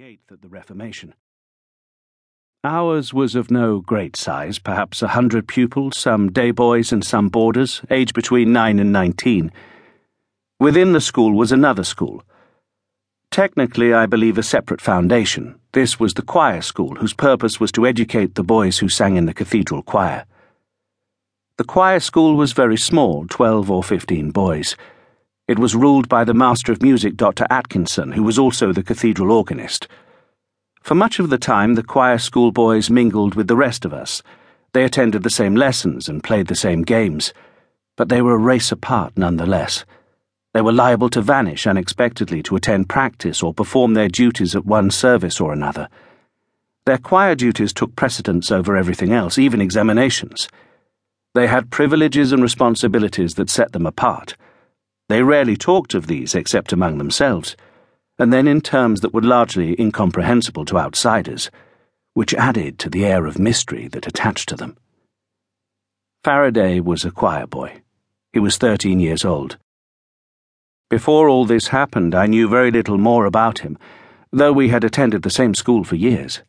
at the Reformation. Ours was of no great size, perhaps a hundred pupils, some day boys and some boarders, aged between nine and nineteen. Within the school was another school. Technically, I believe a separate foundation. This was the choir school, whose purpose was to educate the boys who sang in the cathedral choir. The choir school was very small, twelve or fifteen boys. It was ruled by the Master of Music, Dr. Atkinson, who was also the cathedral organist. For much of the time, the choir schoolboys mingled with the rest of us. They attended the same lessons and played the same games, but they were a race apart nonetheless. They were liable to vanish unexpectedly to attend practice or perform their duties at one service or another. Their choir duties took precedence over everything else, even examinations. They had privileges and responsibilities that set them apart. They rarely talked of these except among themselves, and then in terms that were largely incomprehensible to outsiders, which added to the air of mystery that attached to them. Faraday was a choir boy. He was 13 years old. Before all this happened, I knew very little more about him, though we had attended the same school for years.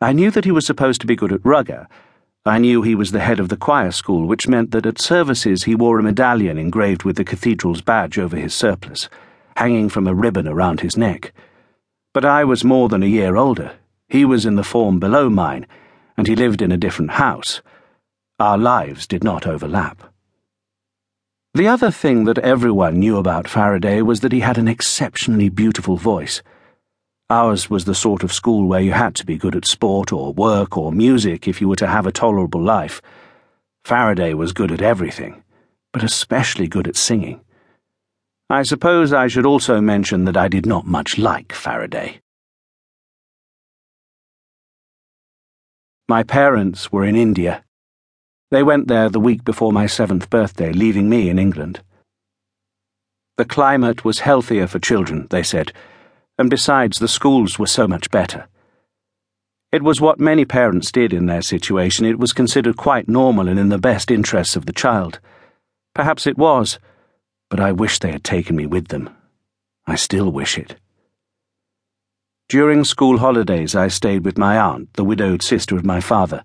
I knew that he was supposed to be good at rugger I knew he was the head of the choir school, which meant that at services he wore a medallion engraved with the cathedral's badge over his surplice, hanging from a ribbon around his neck. But I was more than a year older. He was in the form below mine, and he lived in a different house. Our lives did not overlap. The other thing that everyone knew about Faraday was that he had an exceptionally beautiful voice. Ours was the sort of school where you had to be good at sport or work or music if you were to have a tolerable life. Faraday was good at everything, but especially good at singing. I suppose I should also mention that I did not much like Faraday. My parents were in India. They went there the week before my seventh birthday, leaving me in England. The climate was healthier for children, they said and besides, the schools were so much better. It was what many parents did in their situation. It was considered quite normal and in the best interests of the child. Perhaps it was, but I wish they had taken me with them. I still wish it. During school holidays, I stayed with my aunt, the widowed sister of my father.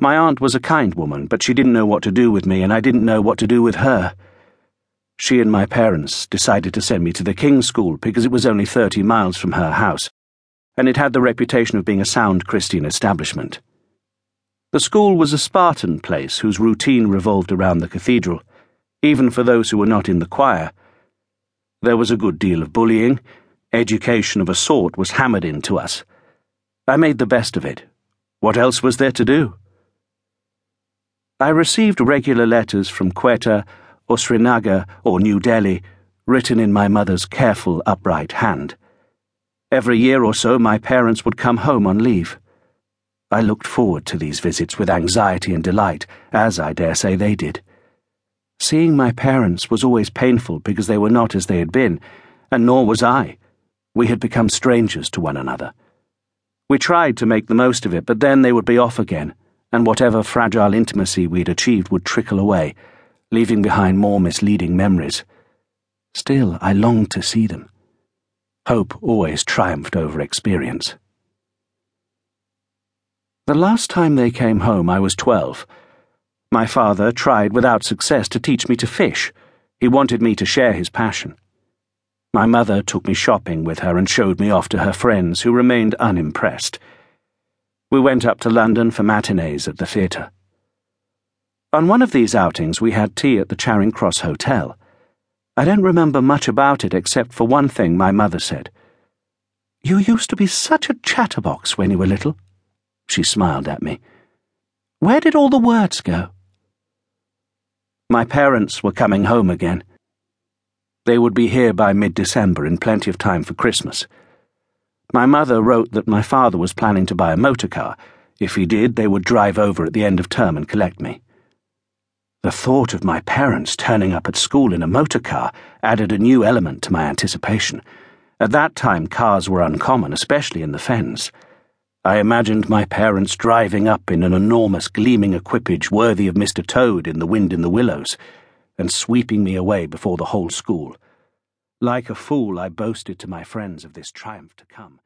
My aunt was a kind woman, but she didn't know what to do with me, and I didn't know what to do with her. She and my parents decided to send me to the King's School because it was only 30 miles from her house, and it had the reputation of being a sound Christian establishment. The school was a Spartan place whose routine revolved around the cathedral, even for those who were not in the choir. There was a good deal of bullying. Education of a sort was hammered into us. I made the best of it. What else was there to do? I received regular letters from Quetta or Srinagar or New Delhi, written in my mother's careful, upright hand. Every year or so, my parents would come home on leave. I looked forward to these visits with anxiety and delight, as I dare say they did. Seeing my parents was always painful because they were not as they had been, and nor was I. We had become strangers to one another. We tried to make the most of it, but then they would be off again, and whatever fragile intimacy we'd achieved would trickle away leaving behind more misleading memories. Still, I longed to see them. Hope always triumphed over experience. The last time they came home, I was twelve. My father tried without success to teach me to fish. He wanted me to share his passion. My mother took me shopping with her and showed me off to her friends, who remained unimpressed. We went up to London for matinees at the theatre. On one of these outings, we had tea at the Charing Cross Hotel. I don't remember much about it except for one thing my mother said. You used to be such a chatterbox when you were little. She smiled at me. Where did all the words go? My parents were coming home again. They would be here by mid December in plenty of time for Christmas. My mother wrote that my father was planning to buy a motor car. If he did, they would drive over at the end of term and collect me. The thought of my parents turning up at school in a motor car added a new element to my anticipation. At that time, cars were uncommon, especially in the fens. I imagined my parents driving up in an enormous gleaming equipage worthy of Mr. Toad in The Wind in the Willows, and sweeping me away before the whole school. Like a fool, I boasted to my friends of this triumph to come.